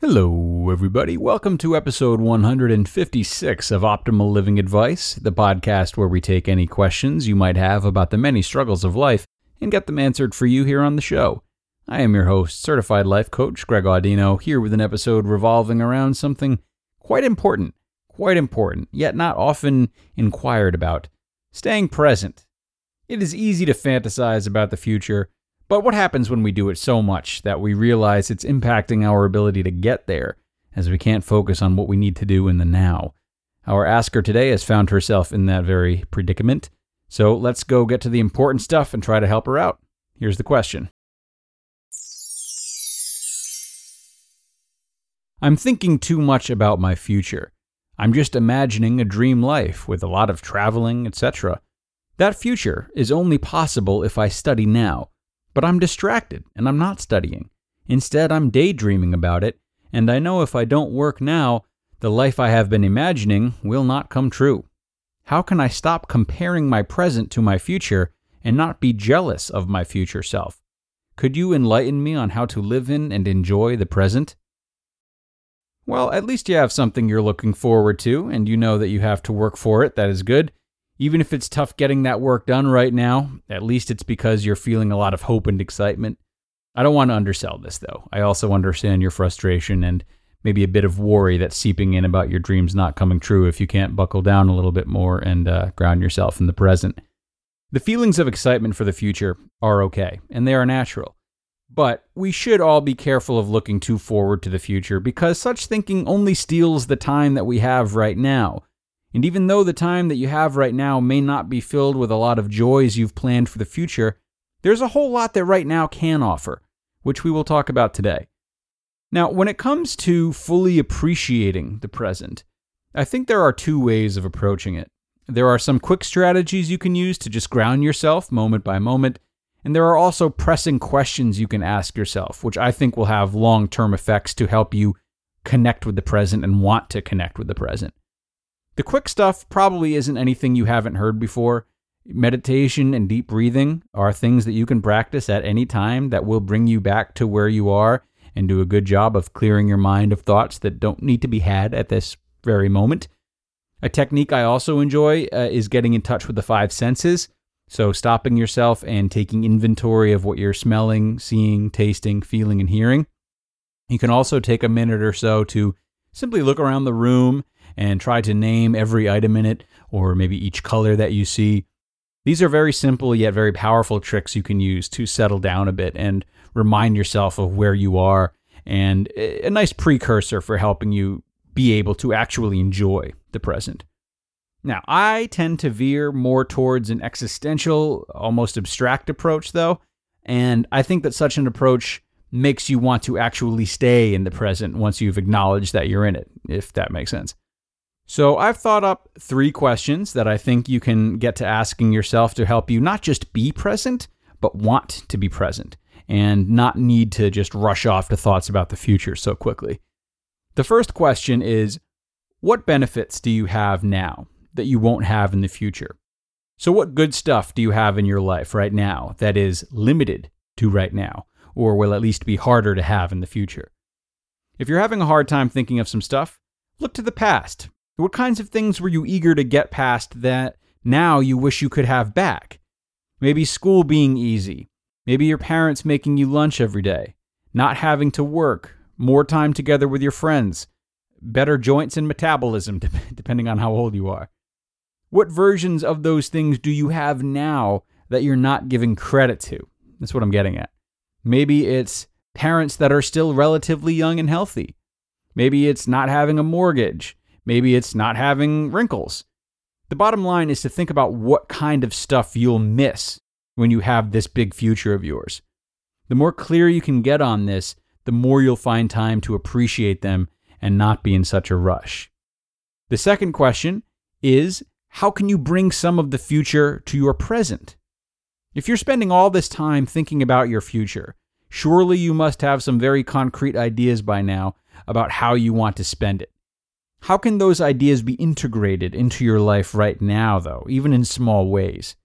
Hello, everybody. Welcome to episode 156 of Optimal Living Advice, the podcast where we take any questions you might have about the many struggles of life and get them answered for you here on the show. I am your host, certified life coach Greg Audino, here with an episode revolving around something quite important, quite important, yet not often inquired about staying present. It is easy to fantasize about the future but what happens when we do it so much that we realize it's impacting our ability to get there, as we can't focus on what we need to do in the now? Our asker today has found herself in that very predicament. So let's go get to the important stuff and try to help her out. Here's the question I'm thinking too much about my future. I'm just imagining a dream life with a lot of traveling, etc. That future is only possible if I study now. But I'm distracted and I'm not studying. Instead, I'm daydreaming about it, and I know if I don't work now, the life I have been imagining will not come true. How can I stop comparing my present to my future and not be jealous of my future self? Could you enlighten me on how to live in and enjoy the present? Well, at least you have something you're looking forward to, and you know that you have to work for it. That is good. Even if it's tough getting that work done right now, at least it's because you're feeling a lot of hope and excitement. I don't want to undersell this, though. I also understand your frustration and maybe a bit of worry that's seeping in about your dreams not coming true if you can't buckle down a little bit more and uh, ground yourself in the present. The feelings of excitement for the future are okay, and they are natural. But we should all be careful of looking too forward to the future because such thinking only steals the time that we have right now. And even though the time that you have right now may not be filled with a lot of joys you've planned for the future, there's a whole lot that right now can offer, which we will talk about today. Now, when it comes to fully appreciating the present, I think there are two ways of approaching it. There are some quick strategies you can use to just ground yourself moment by moment, and there are also pressing questions you can ask yourself, which I think will have long term effects to help you connect with the present and want to connect with the present. The quick stuff probably isn't anything you haven't heard before. Meditation and deep breathing are things that you can practice at any time that will bring you back to where you are and do a good job of clearing your mind of thoughts that don't need to be had at this very moment. A technique I also enjoy uh, is getting in touch with the five senses. So, stopping yourself and taking inventory of what you're smelling, seeing, tasting, feeling, and hearing. You can also take a minute or so to simply look around the room and try to name every item in it or maybe each color that you see. These are very simple yet very powerful tricks you can use to settle down a bit and remind yourself of where you are and a nice precursor for helping you be able to actually enjoy the present. Now, I tend to veer more towards an existential, almost abstract approach, though, and I think that such an approach makes you want to actually stay in the present once you've acknowledged that you're in it, if that makes sense. So, I've thought up three questions that I think you can get to asking yourself to help you not just be present, but want to be present and not need to just rush off to thoughts about the future so quickly. The first question is What benefits do you have now that you won't have in the future? So, what good stuff do you have in your life right now that is limited to right now, or will at least be harder to have in the future? If you're having a hard time thinking of some stuff, look to the past what kinds of things were you eager to get past that now you wish you could have back? Maybe school being easy. Maybe your parents making you lunch every day. Not having to work. more time together with your friends, better joints and metabolism, depending on how old you are. What versions of those things do you have now that you're not giving credit to? That's what I'm getting at. Maybe it's parents that are still relatively young and healthy. Maybe it's not having a mortgage. Maybe it's not having wrinkles. The bottom line is to think about what kind of stuff you'll miss when you have this big future of yours. The more clear you can get on this, the more you'll find time to appreciate them and not be in such a rush. The second question is how can you bring some of the future to your present? If you're spending all this time thinking about your future, surely you must have some very concrete ideas by now about how you want to spend it. How can those ideas be integrated into your life right now, though, even in small ways?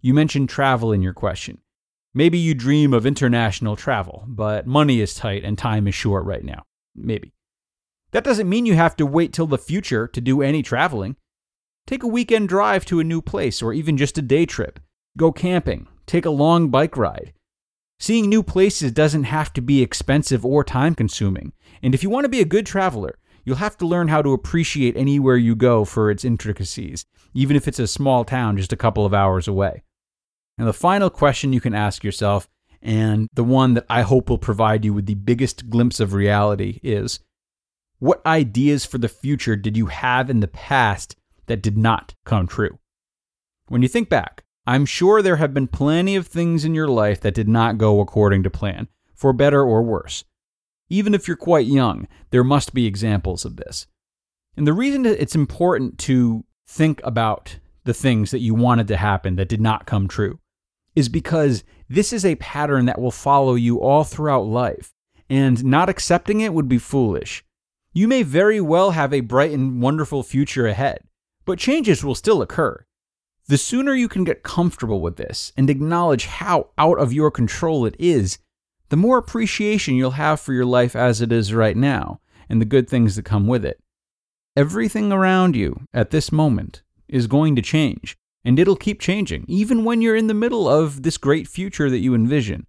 You mentioned travel in your question. Maybe you dream of international travel, but money is tight and time is short right now. Maybe. That doesn't mean you have to wait till the future to do any traveling. Take a weekend drive to a new place or even just a day trip. Go camping. Take a long bike ride. Seeing new places doesn't have to be expensive or time consuming. And if you want to be a good traveler, you'll have to learn how to appreciate anywhere you go for its intricacies, even if it's a small town just a couple of hours away. And the final question you can ask yourself, and the one that I hope will provide you with the biggest glimpse of reality, is what ideas for the future did you have in the past that did not come true? When you think back, I'm sure there have been plenty of things in your life that did not go according to plan, for better or worse. Even if you're quite young, there must be examples of this. And the reason it's important to think about the things that you wanted to happen that did not come true is because this is a pattern that will follow you all throughout life, and not accepting it would be foolish. You may very well have a bright and wonderful future ahead, but changes will still occur. The sooner you can get comfortable with this and acknowledge how out of your control it is, the more appreciation you'll have for your life as it is right now and the good things that come with it. Everything around you at this moment is going to change, and it'll keep changing, even when you're in the middle of this great future that you envision.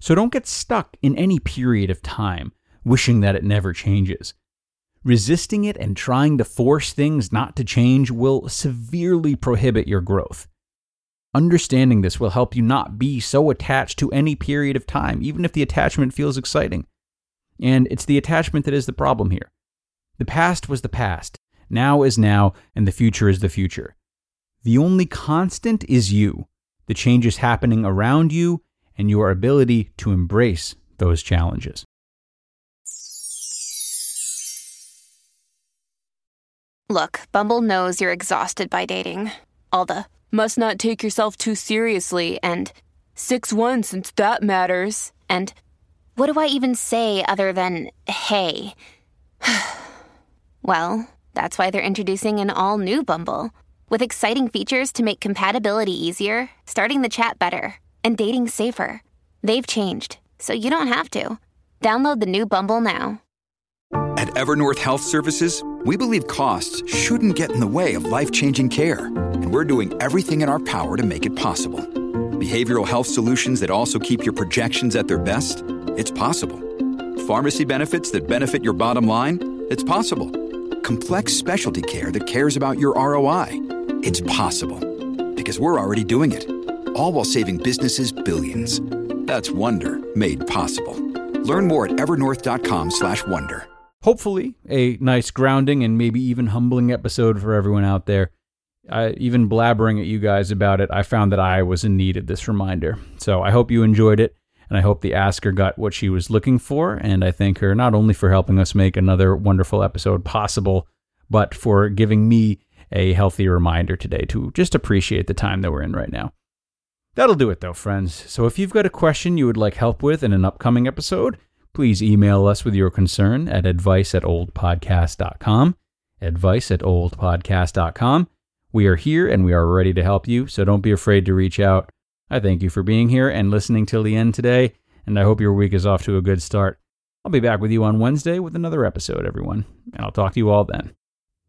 So don't get stuck in any period of time wishing that it never changes. Resisting it and trying to force things not to change will severely prohibit your growth. Understanding this will help you not be so attached to any period of time, even if the attachment feels exciting. And it's the attachment that is the problem here. The past was the past, now is now, and the future is the future. The only constant is you, the changes happening around you, and your ability to embrace those challenges. Look, Bumble knows you're exhausted by dating. All the must not take yourself too seriously and 6 1 since that matters. And what do I even say other than hey? well, that's why they're introducing an all new Bumble with exciting features to make compatibility easier, starting the chat better, and dating safer. They've changed, so you don't have to. Download the new Bumble now. At Evernorth Health Services, we believe costs shouldn't get in the way of life changing care, and we're doing everything in our power to make it possible. Behavioral health solutions that also keep your projections at their best? It's possible. Pharmacy benefits that benefit your bottom line? It's possible. Complex specialty care that cares about your ROI? It's possible. Because we're already doing it. All while saving businesses billions. That's Wonder made possible. Learn more at evernorth.com/wonder. hopefully a nice grounding and maybe even humbling episode for everyone out there. I, even blabbering at you guys about it, I found that I was in need of this reminder. So I hope you enjoyed it, and I hope the asker got what she was looking for. And I thank her not only for helping us make another wonderful episode possible, but for giving me a healthy reminder today to just appreciate the time that we're in right now. That'll do it though, friends. So if you've got a question you would like help with in an upcoming episode, please email us with your concern at advice at oldpodcast.com. Advice at oldpodcast.com. We are here and we are ready to help you, so don't be afraid to reach out. I thank you for being here and listening till the end today, and I hope your week is off to a good start. I'll be back with you on Wednesday with another episode, everyone, and I'll talk to you all then.